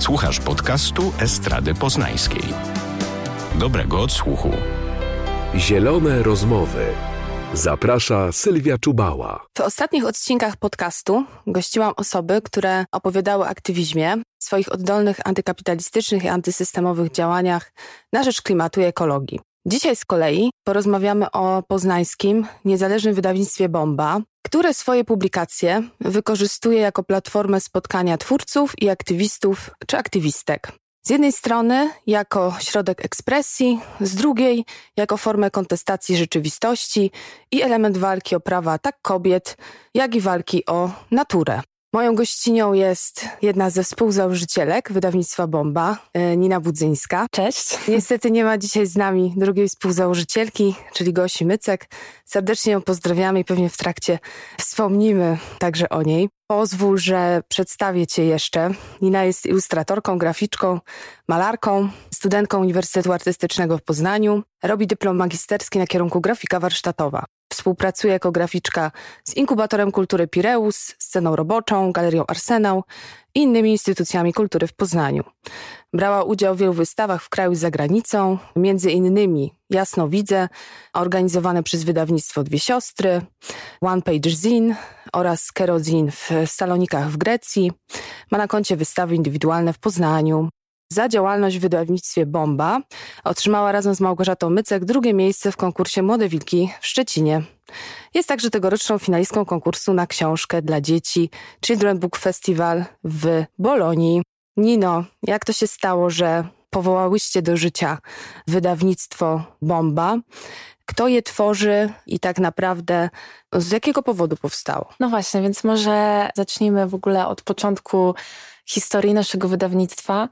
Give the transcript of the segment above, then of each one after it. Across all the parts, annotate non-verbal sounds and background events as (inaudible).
Słuchasz podcastu Estrady Poznańskiej. Dobrego odsłuchu. Zielone rozmowy. Zaprasza Sylwia Czubała. W ostatnich odcinkach podcastu gościłam osoby, które opowiadały o aktywizmie, swoich oddolnych antykapitalistycznych i antysystemowych działaniach na rzecz klimatu i ekologii. Dzisiaj z kolei porozmawiamy o poznańskim, niezależnym wydawnictwie Bomba, które swoje publikacje wykorzystuje jako platformę spotkania twórców i aktywistów czy aktywistek. Z jednej strony jako środek ekspresji, z drugiej jako formę kontestacji rzeczywistości i element walki o prawa tak kobiet, jak i walki o naturę. Moją gościnią jest jedna ze współzałożycielek wydawnictwa Bomba, e, Nina Budzyńska. Cześć. Niestety nie ma dzisiaj z nami drugiej współzałożycielki, czyli Gosi Mycek. Serdecznie ją pozdrawiamy i pewnie w trakcie wspomnimy także o niej. Pozwól, że przedstawię Cię jeszcze. Nina jest ilustratorką, graficzką, malarką, studentką Uniwersytetu Artystycznego w Poznaniu. Robi dyplom magisterski na kierunku grafika warsztatowa. Współpracuje jako graficzka z Inkubatorem Kultury Pireus, Sceną Roboczą, Galerią Arsenał i innymi instytucjami kultury w Poznaniu. Brała udział w wielu wystawach w kraju i za granicą, między innymi Jasno Widzę, organizowane przez wydawnictwo Dwie Siostry, One Page Zine oraz Kerozin w Salonikach w Grecji. Ma na koncie wystawy indywidualne w Poznaniu, za działalność w wydawnictwie Bomba otrzymała razem z Małgorzatą Mycek drugie miejsce w konkursie Młode Wilki w Szczecinie. Jest także tegoroczną finalistką konkursu na książkę dla dzieci Children Book Festival w Bolonii. Nino, jak to się stało, że powołałyście do życia wydawnictwo Bomba? Kto je tworzy i tak naprawdę z jakiego powodu powstało? No właśnie, więc może zacznijmy w ogóle od początku historii naszego wydawnictwa.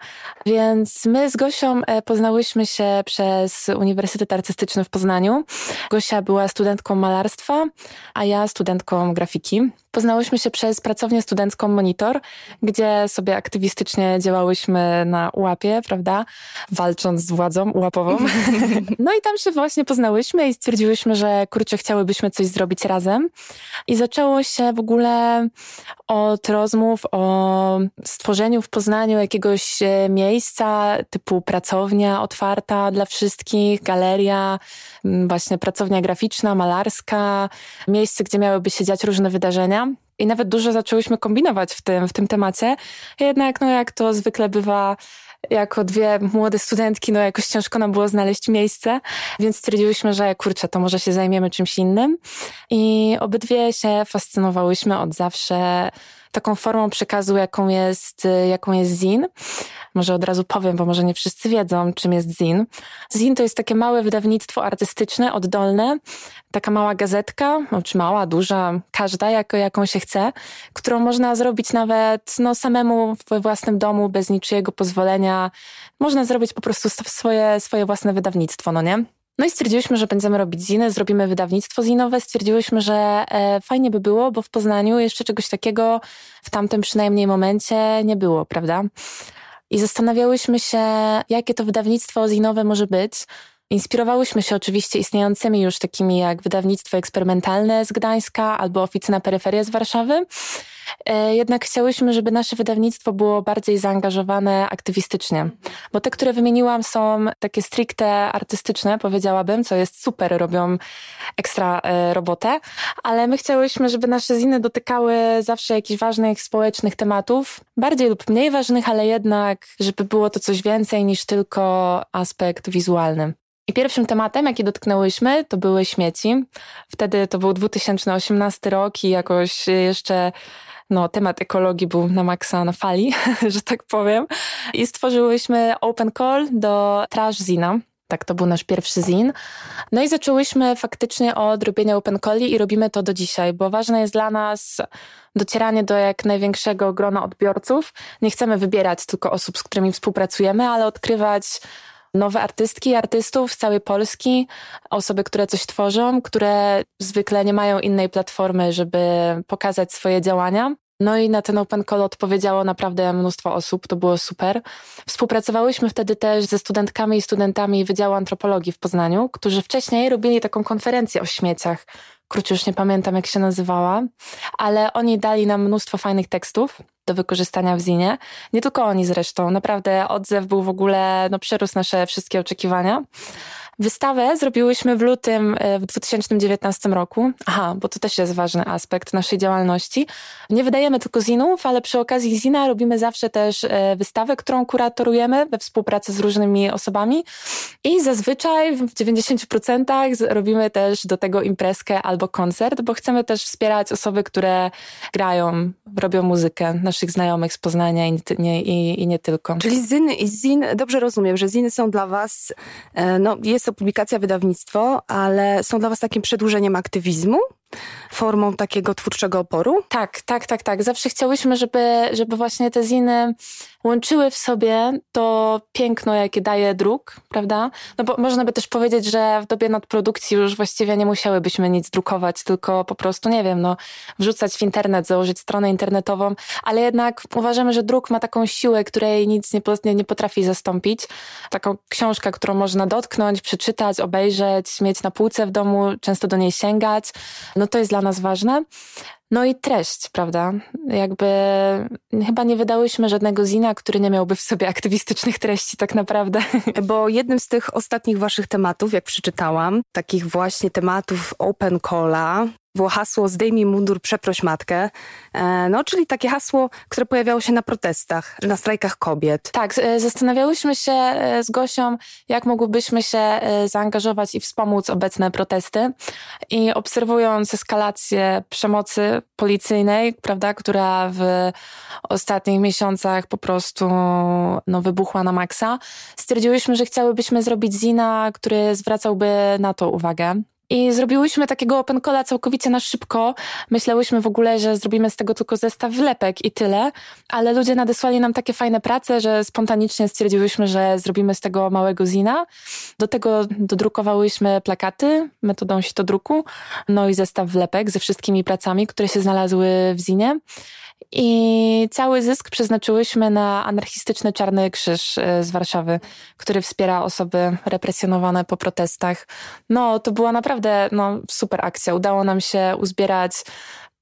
Więc my z Gosią e, poznałyśmy się przez Uniwersytet Artystyczny w Poznaniu. Gosia była studentką malarstwa, a ja studentką grafiki. Poznałyśmy się przez pracownię studencką Monitor, gdzie sobie aktywistycznie działałyśmy na ułapie, prawda? Walcząc z władzą ułapową. (laughs) No i tam się właśnie poznałyśmy i stwierdziłyśmy, że kurczę, chciałybyśmy coś zrobić razem. I zaczęło się w ogóle od rozmów o stworzeniu w Poznaniu jakiegoś e, miejsca typu pracownia otwarta dla wszystkich, galeria, właśnie pracownia graficzna, malarska, miejsce, gdzie miałyby się dziać różne wydarzenia. I nawet dużo zaczęłyśmy kombinować w tym, w tym temacie. Jednak, no jak to zwykle bywa, jako dwie młode studentki, no jakoś ciężko nam było znaleźć miejsce, więc stwierdziłyśmy, że kurczę, to może się zajmiemy czymś innym. I obydwie się fascynowałyśmy od zawsze taką formą przekazu, jaką jest, jaką jest zin. Może od razu powiem, bo może nie wszyscy wiedzą, czym jest zin. Zin to jest takie małe wydawnictwo artystyczne, oddolne, taka mała gazetka, no, czy mała, duża, każda, jako, jaką się chce, którą można zrobić nawet no, samemu we własnym domu, bez niczyjego pozwolenia. Można zrobić po prostu swoje, swoje własne wydawnictwo, no nie? No i stwierdziłyśmy, że będziemy robić ziny, zrobimy wydawnictwo zinowe. Stwierdziłyśmy, że e, fajnie by było, bo w Poznaniu jeszcze czegoś takiego w tamtym przynajmniej momencie nie było, prawda? I zastanawiałyśmy się, jakie to wydawnictwo zinowe może być. Inspirowałyśmy się oczywiście istniejącymi już takimi jak wydawnictwo eksperymentalne z Gdańska albo oficyna peryferia z Warszawy. E, jednak chciałyśmy, żeby nasze wydawnictwo było bardziej zaangażowane aktywistycznie, bo te, które wymieniłam, są takie stricte artystyczne, powiedziałabym, co jest super, robią ekstra e, robotę, ale my chciałyśmy, żeby nasze ziny dotykały zawsze jakichś ważnych społecznych tematów, bardziej lub mniej ważnych, ale jednak, żeby było to coś więcej niż tylko aspekt wizualny. I pierwszym tematem, jaki dotknęłyśmy, to były śmieci. Wtedy to był 2018 rok i jakoś jeszcze no, temat ekologii był na maksa na fali, (laughs) że tak powiem. I stworzyłyśmy open call do Trash Zina. Tak, to był nasz pierwszy zin. No i zaczęłyśmy faktycznie od robienia open calli i robimy to do dzisiaj, bo ważne jest dla nas docieranie do jak największego grona odbiorców. Nie chcemy wybierać tylko osób, z którymi współpracujemy, ale odkrywać nowe artystki i artystów z całej Polski, osoby, które coś tworzą, które zwykle nie mają innej platformy, żeby pokazać swoje działania. No i na ten Open Call odpowiedziało naprawdę mnóstwo osób, to było super. Współpracowałyśmy wtedy też ze studentkami i studentami Wydziału Antropologii w Poznaniu, którzy wcześniej robili taką konferencję o śmieciach. Krótko już nie pamiętam, jak się nazywała, ale oni dali nam mnóstwo fajnych tekstów do wykorzystania w zinie. Nie tylko oni zresztą, naprawdę odzew był w ogóle, no przerósł nasze wszystkie oczekiwania. Wystawę zrobiłyśmy w lutym e, w 2019 roku. Aha, bo to też jest ważny aspekt naszej działalności. Nie wydajemy tylko zinów, ale przy okazji zina robimy zawsze też e, wystawę, którą kuratorujemy we współpracy z różnymi osobami i zazwyczaj w 90% robimy też do tego imprezkę albo koncert, bo chcemy też wspierać osoby, które grają, robią muzykę, naszych znajomych z Poznania i nie, i, i nie tylko. Czyli ziny i zin, dobrze rozumiem, że ziny są dla was, e, no jest to publikacja, wydawnictwo, ale są dla was takim przedłużeniem aktywizmu? Formą takiego twórczego oporu? Tak, tak, tak, tak. Zawsze chciałyśmy, żeby, żeby właśnie te ziny łączyły w sobie to piękno, jakie daje druk, prawda? No bo można by też powiedzieć, że w dobie nadprodukcji już właściwie nie musiałybyśmy nic drukować, tylko po prostu, nie wiem, no, wrzucać w internet, założyć stronę internetową, ale jednak uważamy, że druk ma taką siłę, której nic nie, nie potrafi zastąpić. Taką książkę, którą można dotknąć, przeczytać, obejrzeć, mieć na półce w domu, często do niej sięgać no to jest dla nas ważne. No i treść, prawda? Jakby chyba nie wydałyśmy żadnego zina, który nie miałby w sobie aktywistycznych treści tak naprawdę. (laughs) Bo jednym z tych ostatnich waszych tematów, jak przeczytałam, takich właśnie tematów open calla, było hasło zdejmij mundur, przeproś matkę. E, no, czyli takie hasło, które pojawiało się na protestach, na strajkach kobiet. Tak, e, zastanawiałyśmy się e, z Gosią, jak mogłybyśmy się zaangażować i wspomóc obecne protesty. I obserwując eskalację przemocy policyjnej, prawda, która w ostatnich miesiącach po prostu no, wybuchła na maksa, stwierdziłyśmy, że chciałybyśmy zrobić zina, który zwracałby na to uwagę. I zrobiłyśmy takiego open całkowicie na szybko. Myślałyśmy w ogóle, że zrobimy z tego tylko zestaw wlepek i tyle, ale ludzie nadesłali nam takie fajne prace, że spontanicznie stwierdziłyśmy, że zrobimy z tego małego zina. Do tego dodrukowałyśmy plakaty metodą sitodruku, no i zestaw wlepek ze wszystkimi pracami, które się znalazły w zinie. I cały zysk przeznaczyłyśmy na anarchistyczny Czarny Krzyż e, z Warszawy, który wspiera osoby represjonowane po protestach. No, to była naprawdę no, super akcja. Udało nam się uzbierać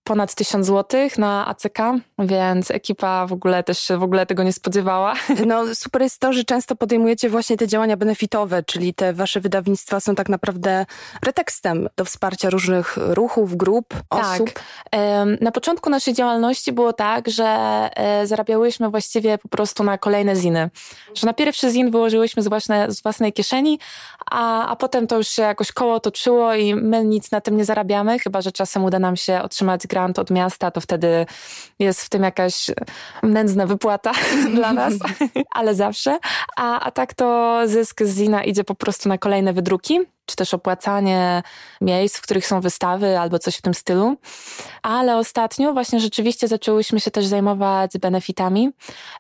ponad 1000 złotych na ACK, więc ekipa w ogóle też się w ogóle tego nie spodziewała. (laughs) No super jest to, że często podejmujecie właśnie te działania benefitowe, czyli te wasze wydawnictwa są tak naprawdę pretekstem do wsparcia różnych ruchów, grup, osób. Tak. Na początku naszej działalności było tak, że e, zarabiałyśmy właściwie po prostu na kolejne ziny. Że na pierwszy zin wyłożyłyśmy z, własne, z własnej kieszeni, a, a potem to już się jakoś koło toczyło i my nic na tym nie zarabiamy, chyba że czasem uda nam się otrzymać grant od miasta, to wtedy jest w tym jakaś nędzna wypłata (laughs) dla nas, (laughs) ale zawsze. A, a tak to zysk z Zina idzie po prostu na kolejne wydruki czy też opłacanie miejsc, w których są wystawy albo coś w tym stylu. Ale ostatnio właśnie rzeczywiście zaczęłyśmy się też zajmować benefitami.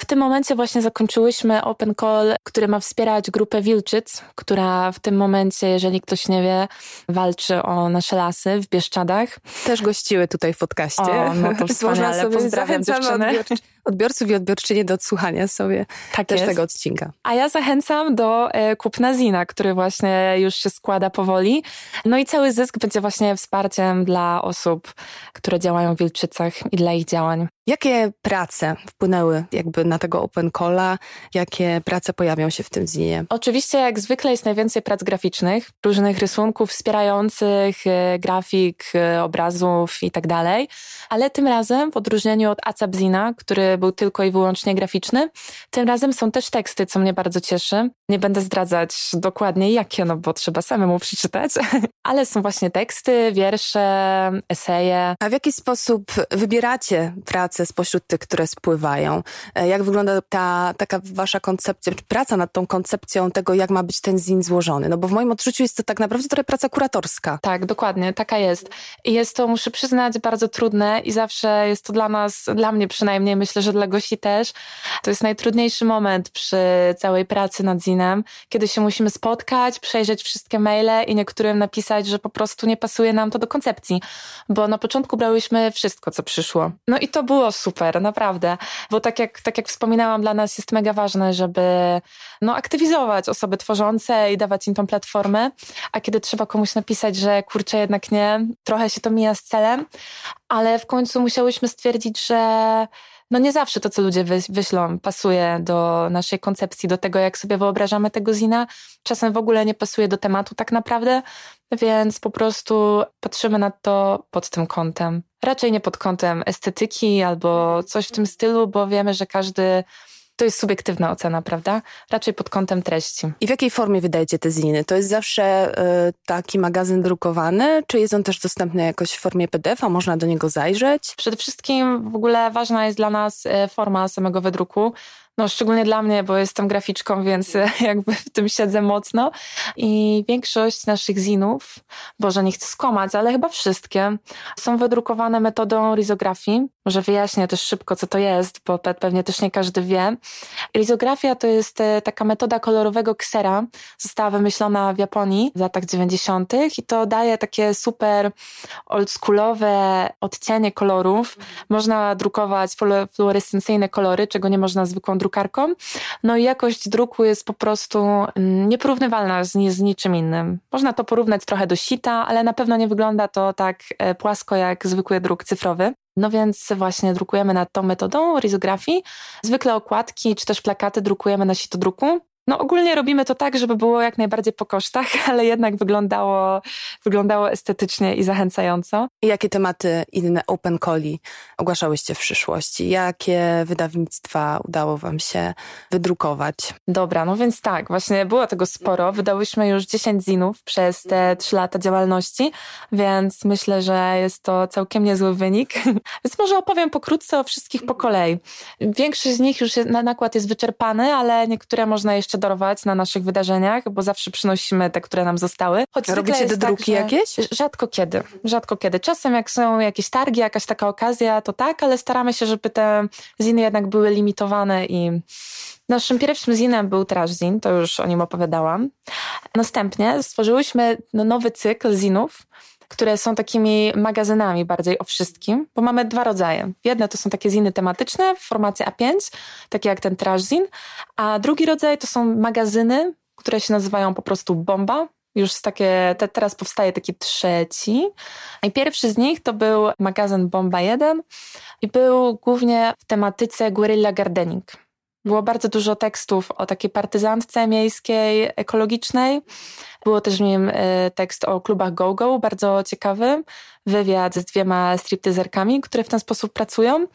W tym momencie właśnie zakończyłyśmy Open Call, który ma wspierać grupę Wilczyc, która w tym momencie, jeżeli ktoś nie wie, walczy o nasze lasy w Bieszczadach. Też gościły tutaj w podcaście. O, no to (laughs) wspaniale, pozdrawiam dziewczyny. Odbiorców i odbiorczynie do odsłuchania sobie tak też jest. tego odcinka. A ja zachęcam do e, kupna Zina, który właśnie już się składa powoli. No i cały zysk będzie właśnie wsparciem dla osób, które działają w Wilczycach i dla ich działań. Jakie prace wpłynęły jakby na tego Open Calla? Jakie prace pojawią się w tym zinie? Oczywiście jak zwykle jest najwięcej prac graficznych, różnych rysunków wspierających, e, grafik, e, obrazów i tak dalej. Ale tym razem, w odróżnieniu od Acabzina, który był tylko i wyłącznie graficzny, tym razem są też teksty, co mnie bardzo cieszy. Nie będę zdradzać dokładnie jakie, no bo trzeba samemu przeczytać, (laughs) ale są właśnie teksty, wiersze, eseje. A w jaki sposób wybieracie pracę pracę spośród tych, które spływają. E, jak wygląda ta taka wasza koncepcja, czy praca nad tą koncepcją tego, jak ma być ten zin złożony? No bo w moim odczuciu jest to tak naprawdę trochę praca kuratorska. Tak, dokładnie, taka jest. I jest to, muszę przyznać, bardzo trudne i zawsze jest to dla nas, dla mnie przynajmniej, myślę, że dla gości też, to jest najtrudniejszy moment przy całej pracy nad zinem, kiedy się musimy spotkać, przejrzeć wszystkie maile i niektórym napisać, że po prostu nie pasuje nam to do koncepcji, bo na początku brałyśmy wszystko, co przyszło. No i to było było super, naprawdę. Bo tak jak, tak jak wspominałam, dla nas jest mega ważne, żeby no, aktywizować osoby tworzące i dawać im tą platformę. A kiedy trzeba komuś napisać, że kurczę, jednak nie, trochę się to mija z celem, ale w końcu musiałyśmy stwierdzić, że no nie zawsze to, co ludzie wyślą, pasuje do naszej koncepcji, do tego, jak sobie wyobrażamy tego zina. Czasem w ogóle nie pasuje do tematu tak naprawdę, więc po prostu patrzymy na to pod tym kątem. Raczej nie pod kątem estetyki albo coś w tym stylu, bo wiemy, że każdy to jest subiektywna ocena, prawda? Raczej pod kątem treści. I w jakiej formie wydajecie te ziny? To jest zawsze y, taki magazyn drukowany, czy jest on też dostępny jakoś w formie PDF-a? Można do niego zajrzeć? Przede wszystkim w ogóle ważna jest dla nas e, forma samego wydruku. No, szczególnie dla mnie, bo jestem graficzką, więc (laughs) jakby w tym siedzę mocno. I większość naszych zinów, Boże, nie chcę skłamać, ale chyba wszystkie, są wydrukowane metodą rizografii. Może wyjaśnię też szybko, co to jest, bo pewnie też nie każdy wie. Rizografia to jest e, taka metoda kolorowego ksera. Została wymyślona w Japonii w latach 90. i to daje takie super oldschoolowe odcienie kolorów. Można drukować fluorescencyjne kolory, czego nie można zwykłą drukarką. No i jakość druku jest po prostu mm, nieporównywalna z, z niczym innym. Można to porównać trochę do sita, ale na pewno nie wygląda to tak e, płasko jak zwykły druk cyfrowy. No więc właśnie drukujemy nad tą metodą rizografii. Zwykle okładki czy też plakaty drukujemy na sitodruku. No ogólnie robimy to tak, żeby było jak najbardziej po kosztach, (laughs) ale jednak wyglądało, wyglądało estetycznie i zachęcająco. I jakie tematy inne Open Coli ogłaszałyście w przyszłości? Jakie wydawnictwa udało wam się wydrukować? Dobra, no więc tak, właśnie było tego sporo. Wydałyśmy już 10 zinów przez te 3 lata działalności, więc myślę, że jest to całkiem niezły wynik. (laughs) więc może opowiem pokrótce o wszystkich po kolei. Większość z nich już jest, na nakład jest wyczerpany, ale niektóre można jeszcze jeszcze darować na naszych wydarzeniach, bo zawsze przynosimy te, które nam zostały. Choć Robicie te druki tak, jakieś? Rzadko kiedy. Rzadko kiedy. Czasem jak są jakieś targi, jakaś taka okazja, to tak, ale staramy się, żeby te ziny jednak były limitowane i Naszym pierwszym zinem był Trash Zin, to już o nim opowiadałam. Następnie stworzyłyśmy no, nowy cykl zinów, które są takimi magazynami bardziej o wszystkim, bo mamy dwa rodzaje. Jedne to są takie ziny tematyczne w formacie A5, takie jak ten Trash Zin, a drugi rodzaj to są magazyny, które się nazywają po prostu Bomba, już takie, te, teraz powstaje taki trzeci. I pierwszy z nich to był magazyn Bomba 1 i był głównie w tematyce guerrilla gardening. Było bardzo dużo tekstów o takiej partyzantce miejskiej, ekologicznej. Było też w nim e, tekst o klubach go-go, bardzo ciekawy. Wywiad z dwiema striptyzerkami, które w ten sposób pracują.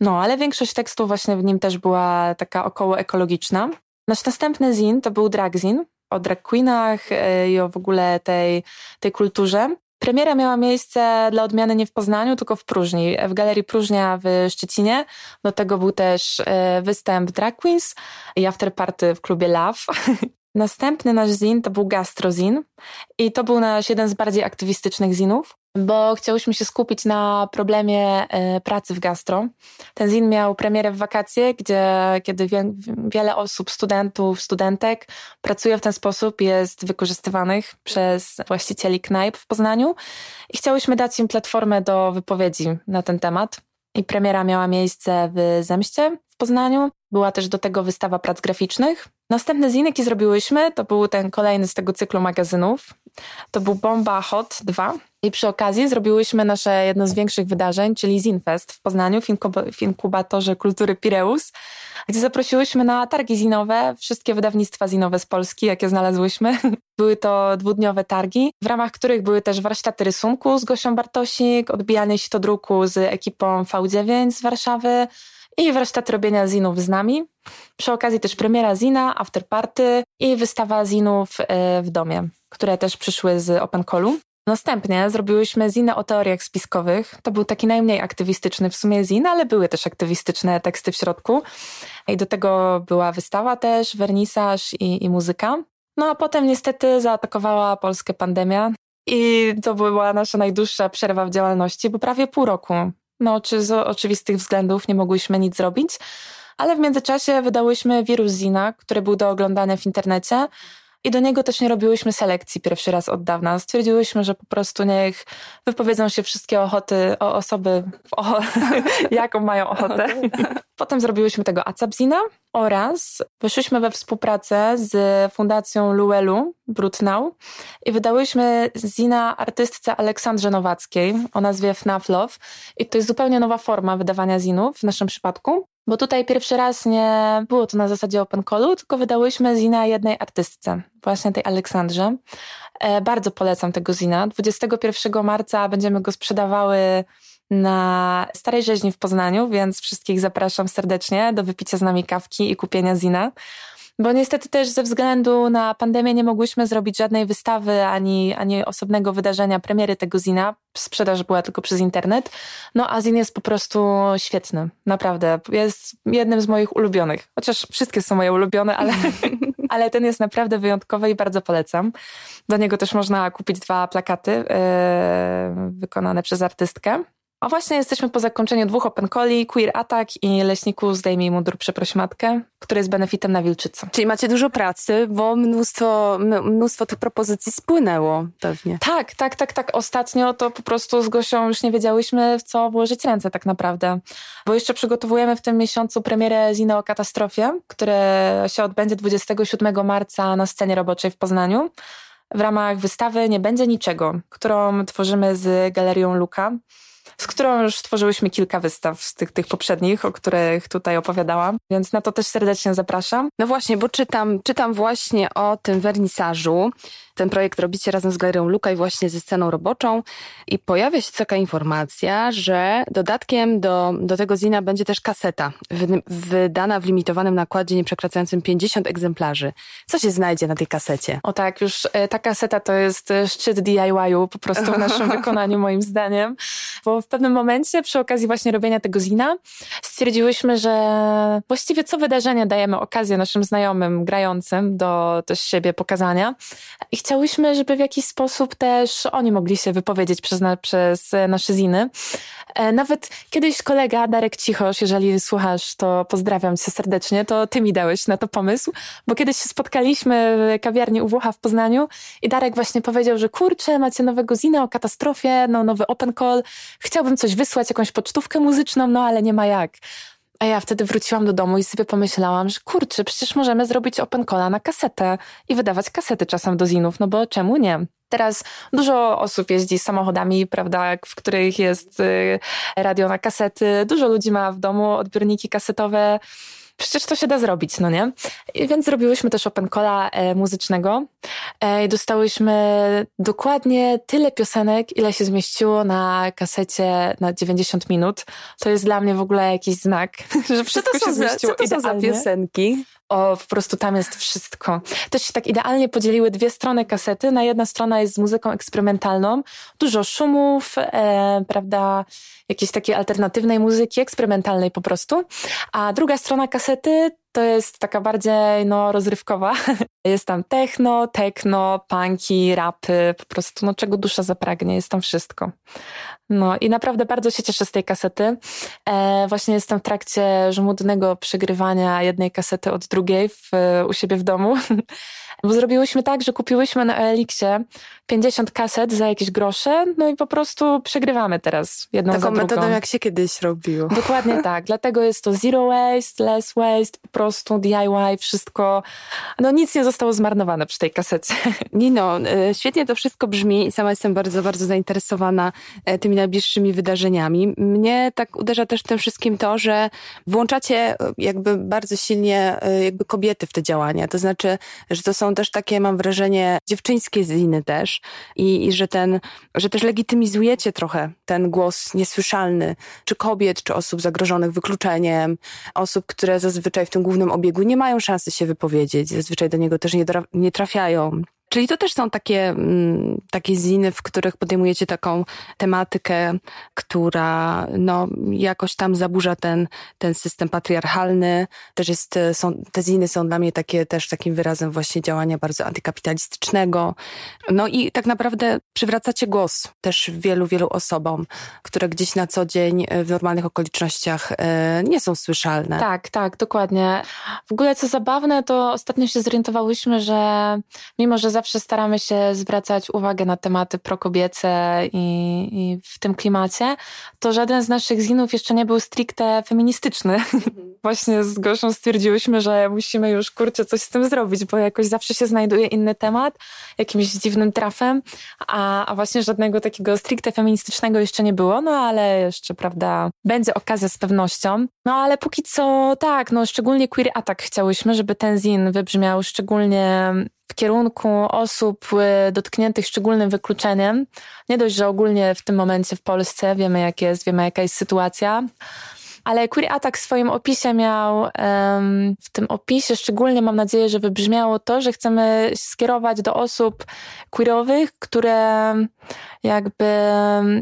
No, ale większość tekstów właśnie w nim też była taka około ekologiczna. Nasz następny zin to był drag zin, o drag queenach e, i o w ogóle tej, tej kulturze. Premiera miała miejsce dla odmiany nie w Poznaniu, tylko w Próżni, w Galerii Próżnia w Szczecinie. Do tego był też e, występ Drag Queens i afterparty w klubie Love. (laughs) Następny nasz zin to był Gastrozin i to był nasz jeden z bardziej aktywistycznych zinów bo chciałyśmy się skupić na problemie e, pracy w gastro. Ten zin miał premierę w wakacje, gdzie kiedy wie, wiele osób, studentów, studentek pracuje w ten sposób, jest wykorzystywanych przez właścicieli knajp w Poznaniu i chciałyśmy dać im platformę do wypowiedzi na ten temat. I premiera miała miejsce w Zemście w Poznaniu. Była też do tego wystawa prac graficznych. Następny zin, jaki zrobiłyśmy, to był ten kolejny z tego cyklu magazynów. To był Bomba Hot 2 i przy okazji zrobiłyśmy nasze jedno z większych wydarzeń, czyli Zinfest w Poznaniu, w inkubatorze kultury Pireus, gdzie zaprosiłyśmy na targi zinowe wszystkie wydawnictwa zinowe z Polski, jakie znalazłyśmy. (laughs) Były to dwudniowe targi, w ramach których były też warsztaty rysunku z Gosią Bartosik, odbijanie się to druku z ekipą V9 z Warszawy i warsztaty robienia zinów z nami. Przy okazji też premiera zina, afterparty i wystawa zinów e, w domie, które też przyszły z Open Callu. Następnie zrobiłyśmy zinę o teoriach spiskowych. To był taki najmniej aktywistyczny w sumie zin, ale były też aktywistyczne teksty w środku. I do tego była wystawa też, wernisaż i, i muzyka. No a potem niestety zaatakowała Polskę pandemia i to była nasza najdłuższa przerwa w działalności, bo prawie pół roku. No, czy z oczywistych względów nie mogłyśmy nic zrobić, ale w międzyczasie wydałyśmy wirus Zina, który był do oglądania w internecie. I do niego też nie robiłyśmy selekcji pierwszy raz od dawna. Stwierdziłyśmy, że po prostu niech wypowiedzą się wszystkie ochoty o osoby, o, (laughs) jaką mają ochotę. (laughs) Potem zrobiłyśmy tego Acapzina oraz wyszliśmy we współpracę z Fundacją Luelu Brutnau i wydałyśmy zina artystce Aleksandrze Nowackiej o nazwie FNAF Love. I to jest zupełnie nowa forma wydawania zinów w naszym przypadku. Bo tutaj pierwszy raz nie było to na zasadzie open callu, tylko wydałyśmy zina jednej artystce, właśnie tej Aleksandrze. E, bardzo polecam tego zina. 21 marca będziemy go sprzedawały na Starej Rzeźni w Poznaniu, więc wszystkich zapraszam serdecznie do wypicia z nami kawki i kupienia zina. Bo niestety też ze względu na pandemię nie mogłyśmy zrobić żadnej wystawy ani, ani osobnego wydarzenia, premiery tego zina. Sprzedaż była tylko przez internet. No a zin jest po prostu świetny. Naprawdę. Jest jednym z moich ulubionych. Chociaż wszystkie są moje ulubione, ale, (laughs) ale ten jest naprawdę wyjątkowy i bardzo polecam. Do niego też można kupić dwa plakaty yy, wykonane przez artystkę. A właśnie jesteśmy po zakończeniu dwóch Open Coli, Queer Attack i Leśniku Zdejmij mundur, przeproś matkę, który jest benefitem na Wilczycy. Czyli macie dużo pracy, bo mnóstwo, mnóstwo tych propozycji spłynęło pewnie. Tak, tak, tak, tak. Ostatnio to po prostu z Gosią już nie wiedziałyśmy, w co włożyć ręce tak naprawdę. Bo jeszcze przygotowujemy w tym miesiącu premierę Zino o katastrofie, które się odbędzie 27 marca na scenie roboczej w Poznaniu. W ramach wystawy Nie będzie niczego, którą tworzymy z Galerią Luka z którą już stworzyłyśmy kilka wystaw z tych, tych poprzednich, o których tutaj opowiadałam, więc na to też serdecznie zapraszam. No właśnie, bo czytam, czytam właśnie o tym wernisażu. Ten projekt robicie razem z Galerią Luka i właśnie ze sceną roboczą i pojawia się taka informacja, że dodatkiem do, do tego zina będzie też kaseta wydana w limitowanym nakładzie nieprzekraczającym 50 egzemplarzy. Co się znajdzie na tej kasecie? O tak, już e, ta kaseta to jest e, szczyt DIY-u po prostu w naszym (laughs) wykonaniu moim zdaniem, bo w pewnym momencie przy okazji właśnie robienia tego zina stwierdziłyśmy, że właściwie co wydarzenie dajemy okazję naszym znajomym grającym do też siebie pokazania i chciałyśmy, żeby w jakiś sposób też oni mogli się wypowiedzieć przez, na, przez nasze ziny. E, nawet kiedyś kolega Darek Cichosz, jeżeli słuchasz, to pozdrawiam cię serdecznie, to ty mi dałeś na to pomysł, bo kiedyś się spotkaliśmy w kawiarni u Włocha w Poznaniu i Darek właśnie powiedział, że kurczę, macie nowego zina o katastrofie, no nowy open call, chciałbym coś wysłać, jakąś pocztówkę muzyczną, no ale nie ma jak. A ja wtedy wróciłam do domu i sobie pomyślałam, że kurczę, przecież możemy zrobić open calla na kasetę i wydawać kasety czasem do zinów, no bo czemu nie? Teraz dużo osób jeździ samochodami, prawda, w których jest y, radio na kasety. Dużo ludzi ma w domu odbiorniki kasetowe przecież to się da zrobić, no nie? I więc zrobiłyśmy też open calla e, muzycznego e, i dostałyśmy dokładnie tyle piosenek, ile się zmieściło na kasecie na 90 minut. To jest dla mnie w ogóle jakiś znak, (laughs) że wszystko się zmieściło za, co to idealnie. są za piosenki? O, po prostu tam jest wszystko. Też się tak idealnie podzieliły dwie strony kasety. Na jedna strona jest z muzyką eksperymentalną, dużo szumów, e, prawda, jakiejś takiej alternatywnej muzyki, eksperymentalnej po prostu. A druga strona kasety to jest taka bardziej no, rozrywkowa. (laughs) Jest tam techno, techno, punki, rapy, po prostu no, czego dusza zapragnie, jest tam wszystko. No i naprawdę bardzo się cieszę z tej kasety. E, właśnie jestem w trakcie żmudnego przegrywania jednej kasety od drugiej w, u siebie w domu. (laughs) Bo zrobiłyśmy tak, że kupiłyśmy na Elixie 50 kaset za jakieś grosze, no i po prostu przegrywamy teraz jedną Taką za drugą. metodą, jak się kiedyś robiło. Dokładnie (laughs) tak. Dlatego jest to zero waste, less waste, po prostu DIY, wszystko. No nic nie zostało zmarnowane przy tej kasecie. (laughs) Nino, e, świetnie to wszystko brzmi i sama jestem bardzo, bardzo zainteresowana e, tymi najbliższymi wydarzeniami. Mnie tak uderza też tym wszystkim to, że włączacie e, jakby bardzo silnie jakby kobiety w te działania. To znaczy, że to są też takie, mam wrażenie, dziewczyńskie ziny też i, i że ten, że też legitymizujecie trochę ten głos niesłyszalny, czy kobiet, czy osób zagrożonych wykluczeniem, osób, które zazwyczaj w tym głównym obiegu nie mają szansy się wypowiedzieć, zazwyczaj do niego też nie, nie trafiają. Czyli to też są takie, mm, takie ziny, w których podejmujecie taką tematykę, która no, jakoś tam zaburza ten, ten system patriarchalny. Też jest, są, te ziny są dla mnie takie też takim wyrazem właśnie działania bardzo antykapitalistycznego. No i tak naprawdę przywracacie głos też wielu, wielu osobom, które gdzieś na co dzień w normalnych okolicznościach e, nie są słyszalne. Tak, tak, dokładnie. W ogóle co zabawne, to ostatnio się zorientowałyśmy, że mimo, że zawsze staramy się zwracać uwagę na tematy prokobiece i, i w tym klimacie, to żaden z naszych zinów jeszcze nie był stricte feministyczny. Mhm. (laughs) Właśnie z Gosią stwierdziłyśmy, że musimy już kurczę coś z tym zrobić, bo jakoś zawsze się znajduje inny temat, jakimś dziwnym trafem, a, a właśnie żadnego takiego stricte feministycznego jeszcze nie było, no ale jeszcze, prawda, będzie okazja z pewnością. No ale póki co tak, no szczególnie Queer Attack chciałyśmy, żeby ten zin wybrzmiał szczególnie w kierunku osób y, dotkniętych szczególnym wykluczeniem. Nie dość, że ogólnie w tym momencie w Polsce wiemy jak jest, wiemy jaka jest sytuacja, ale Queer Attack w swoim opisie miał, w tym opisie szczególnie mam nadzieję, że wybrzmiało to, że chcemy skierować do osób queerowych, które jakby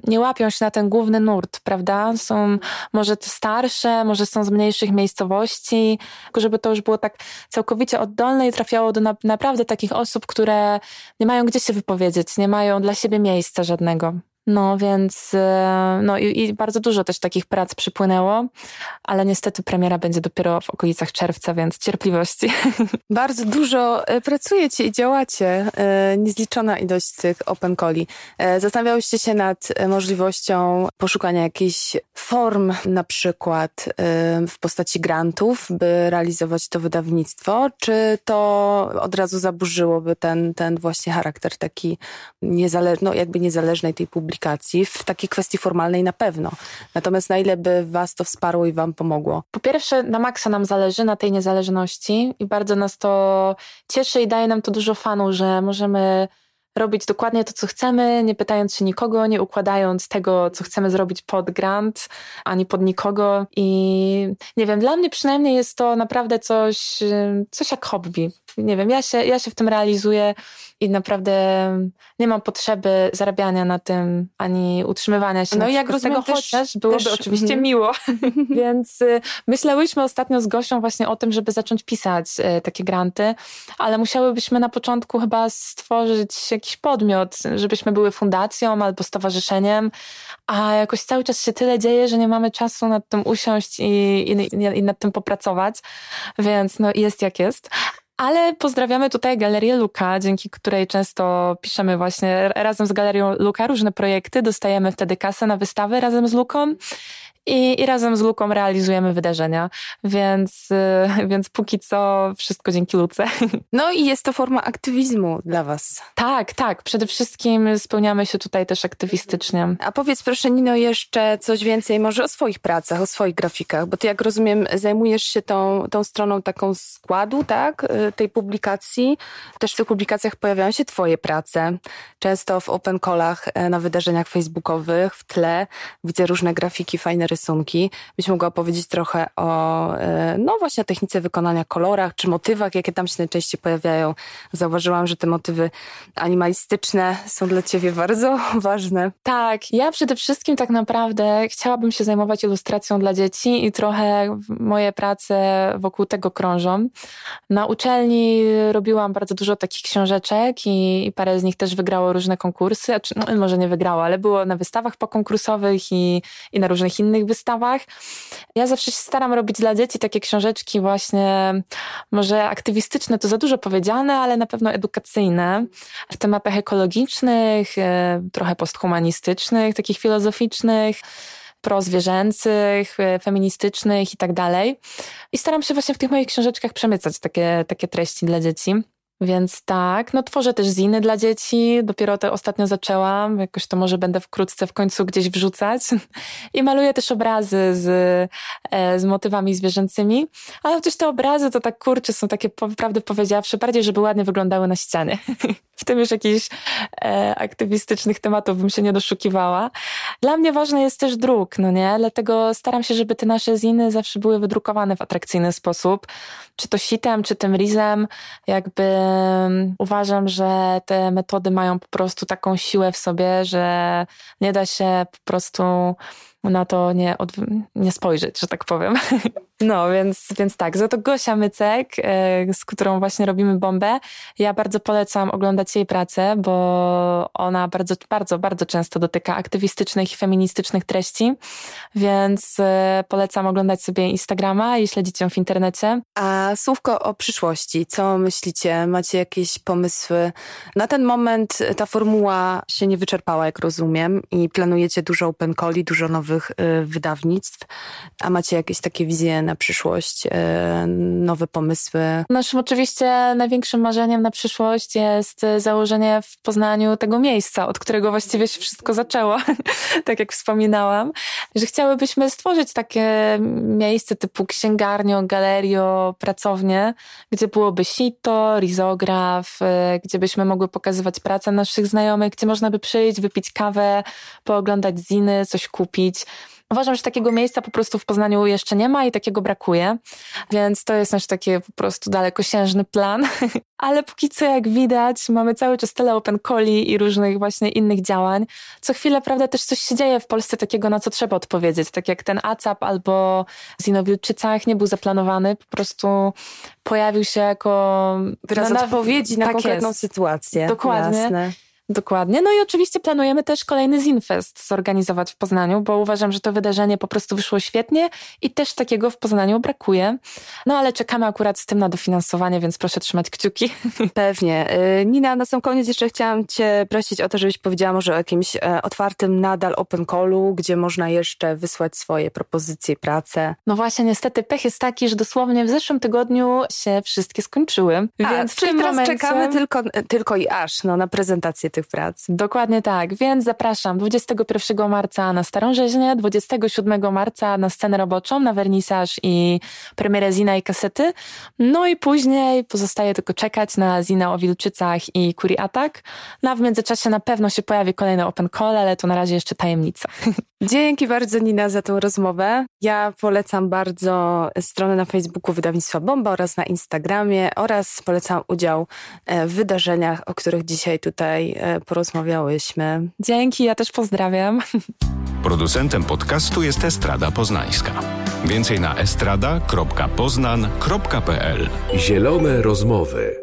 nie łapią się na ten główny nurt, prawda? Są może to starsze, może są z mniejszych miejscowości, żeby to już było tak całkowicie oddolne i trafiało do na, naprawdę takich osób, które nie mają gdzie się wypowiedzieć, nie mają dla siebie miejsca żadnego. No więc e, no i, i, bardzo dużo też takich prac przypłynęło, ale niestety premiera będzie dopiero w okolicach czerwca, więc cierpliwości. (laughs) Bardzo dużo e, pracujecie i działacie, e, niezliczona ilość tych open coli. Zastanawiałyście się nad możliwością poszukania jakichś form, na przykład w postaci grantów, by realizować to wydawnictwo, czy to od razu zaburzyłoby ten, ten właśnie charakter taki niezależny, no jakby niezależnej tej publikacji? W takiej kwestii formalnej na pewno. Natomiast na ile by was to wsparło i wam pomogło? Po pierwsze, na maksa nam zależy na tej niezależności i bardzo nas to cieszy i daje nam to dużo fanu, że możemy robić dokładnie to, co chcemy, nie pytając się nikogo, nie układając tego, co chcemy zrobić pod grant, ani pod nikogo. I nie wiem, dla mnie przynajmniej jest to naprawdę coś, coś jak hobby. Nie wiem, ja się, ja się w tym realizuję i naprawdę nie mam potrzeby zarabiania na tym, ani utrzymywania się no i jak rozumiem, tego, chociaż byłoby też, oczywiście mm. miło. (laughs) Więc y, myślałyśmy ostatnio z Gosią właśnie o tym, żeby zacząć pisać y, takie granty, ale musiałybyśmy na początku chyba stworzyć jakiś podmiot, żebyśmy były fundacją albo stowarzyszeniem, a jakoś cały czas się tyle dzieje, że nie mamy czasu nad tym usiąść i, i, i nad tym popracować, więc no jest jak jest. Ale pozdrawiamy tutaj Galerię Luka, dzięki której często piszemy właśnie razem z Galerią Luka różne projekty, dostajemy wtedy kasę na wystawy razem z Luką. I, I razem z Luką realizujemy wydarzenia, więc, y, więc póki co wszystko dzięki Luce. (laughs) No i jest to forma aktywizmu dla Was. Tak, tak. Przede wszystkim spełniamy się tutaj też aktywistycznie. A powiedz proszę Nino jeszcze coś więcej może o swoich pracach, o swoich grafikach, bo Ty jak rozumiem zajmujesz się tą, tą stroną taką składu, tak, y, tej publikacji. Też w tych publikacjach pojawiają się Twoje prace. Często w open callach y, na wydarzeniach facebookowych, w tle widzę różne grafiki, fajne rysunki. Byś mogła opowiedzieć trochę o, e, no właśnie, technice wykonania, kolorach czy motywach, jakie tam się najczęściej pojawiają. Zauważyłam, że te motywy animalistyczne są dla ciebie bardzo (laughs) ważne. Tak, ja przede wszystkim tak naprawdę chciałabym się zajmować ilustracją dla dzieci i trochę moje prace wokół tego krążą. Na uczelni robiłam bardzo dużo takich książeczek i, i parę z nich też wygrało różne konkursy. Znaczy, no, może nie wygrało, ale było na wystawach pokonkursowych i, i na różnych innych innych wystawach. Ja zawsze się staram robić dla dzieci takie książeczki właśnie, może aktywistyczne to za dużo powiedziane, ale na pewno edukacyjne, w tematach ekologicznych, e, trochę posthumanistycznych, takich filozoficznych prozwierzęcych, e, feministycznych i tak dalej. I staram się właśnie w tych moich książeczkach przemycać takie, takie treści dla dzieci. Więc tak, no tworzę też ziny dla dzieci, dopiero to ostatnio zaczęłam, jakoś to może będę wkrótce w końcu gdzieś wrzucać. (laughs) I maluję też obrazy z, e, z motywami zwierzęcymi, ale też te obrazy to tak kurczę są takie, prawdę powiedziawszy, bardziej, żeby ładnie wyglądały na ścianie. (laughs) w tym już jakichś e, aktywistycznych tematów bym się nie doszukiwała. Dla mnie ważny jest też druk, no nie? Dlatego staram się, żeby te nasze ziny zawsze były wydrukowane w atrakcyjny sposób. Czy to sitem, czy tym rizem. Jakby uważam, że te metody mają po prostu taką siłę w sobie, że nie da się po prostu na to nie, nie spojrzeć, że tak powiem. (laughs) No, więc, więc tak, za to Gosia Mycek, e, z którą właśnie robimy bombę. Ja bardzo polecam oglądać jej pracę, bo ona bardzo, bardzo, bardzo często dotyka aktywistycznych i feministycznych treści, więc e, polecam oglądać sobie Instagrama i śledzić ją w internecie. A słówko o przyszłości. Co myślicie? Macie jakieś pomysły? Na ten moment ta formuła się nie wyczerpała, jak rozumiem, i planujecie dużo open calli, dużo nowych y, wydawnictw. A macie jakieś takie wizje na przyszłość, y, nowe pomysły? Naszym oczywiście największym marzeniem na przyszłość jest założenie w Poznaniu tego miejsca, od którego właściwie się wszystko zaczęło, (laughs) tak jak wspominałam, że chciałybyśmy stworzyć takie miejsce typu księgarnio, galerio, pracownie, gdzie byłoby sito, rizograf, gdzie byśmy mogły pokazywać pracę naszych znajomych, gdzie można by przyjść, wypić kawę, pooglądać ziny, coś kupić. Uważam, że takiego miejsca po prostu w Poznaniu jeszcze nie ma i takiego brakuje, więc to jest nasz taki po prostu dalekosiężny plan. (laughs) Ale póki co, jak widać, mamy cały czas tyle open coli i różnych właśnie innych działań. Co chwilę, prawda, też coś się dzieje w Polsce takiego, na co trzeba odpowiedzieć. Tak jak ten ACAP albo Zinowilczycach nie był zaplanowany, po prostu pojawił się jako... Wyraz na, odpowiedzi na tak konkretną jest. sytuację. Dokładnie. Jasne. Dokładnie. No i oczywiście planujemy też kolejny Zinfest zorganizować w Poznaniu, bo uważam, że to wydarzenie po prostu wyszło świetnie i też takiego w Poznaniu brakuje. No ale czekamy akurat z tym na dofinansowanie, więc proszę trzymać kciuki. (laughs) Pewnie. Y, Nina, na sam koniec jeszcze chciałam Cię prosić o to, żebyś powiedziała może o jakimś e, otwartym nadal open callu, gdzie można jeszcze wysłać swoje propozycje, pracę. No właśnie, niestety pech jest taki, że dosłownie w zeszłym tygodniu się wszystkie skończyły. A, więc w tym teraz momencie... czekamy tylko, tylko i aż no, na prezentację tych tych prac. Dokładnie tak, więc zapraszam 21 marca na Starą Rzeźnię, 27 marca na scenę roboczą, na wernisaż i premierę Zina i kasety. No i później pozostaje tylko czekać na Zina o Wilczycach i Kuri Attack. No a w międzyczasie na pewno się pojawi kolejny open call, ale to na razie jeszcze tajemnica. (laughs) Dzięki bardzo Nina za tą rozmowę. Ja polecam bardzo stronę na Facebooku wydawnictwa Bomba oraz na Instagramie oraz polecam udział e, w wydarzeniach, o których dzisiaj tutaj e, porozmawiałyśmy. Dzięki, ja też pozdrawiam. (laughs) Producentem podcastu jest Estrada Poznańska. Więcej na estrada.poznan.pl Zielone rozmowy.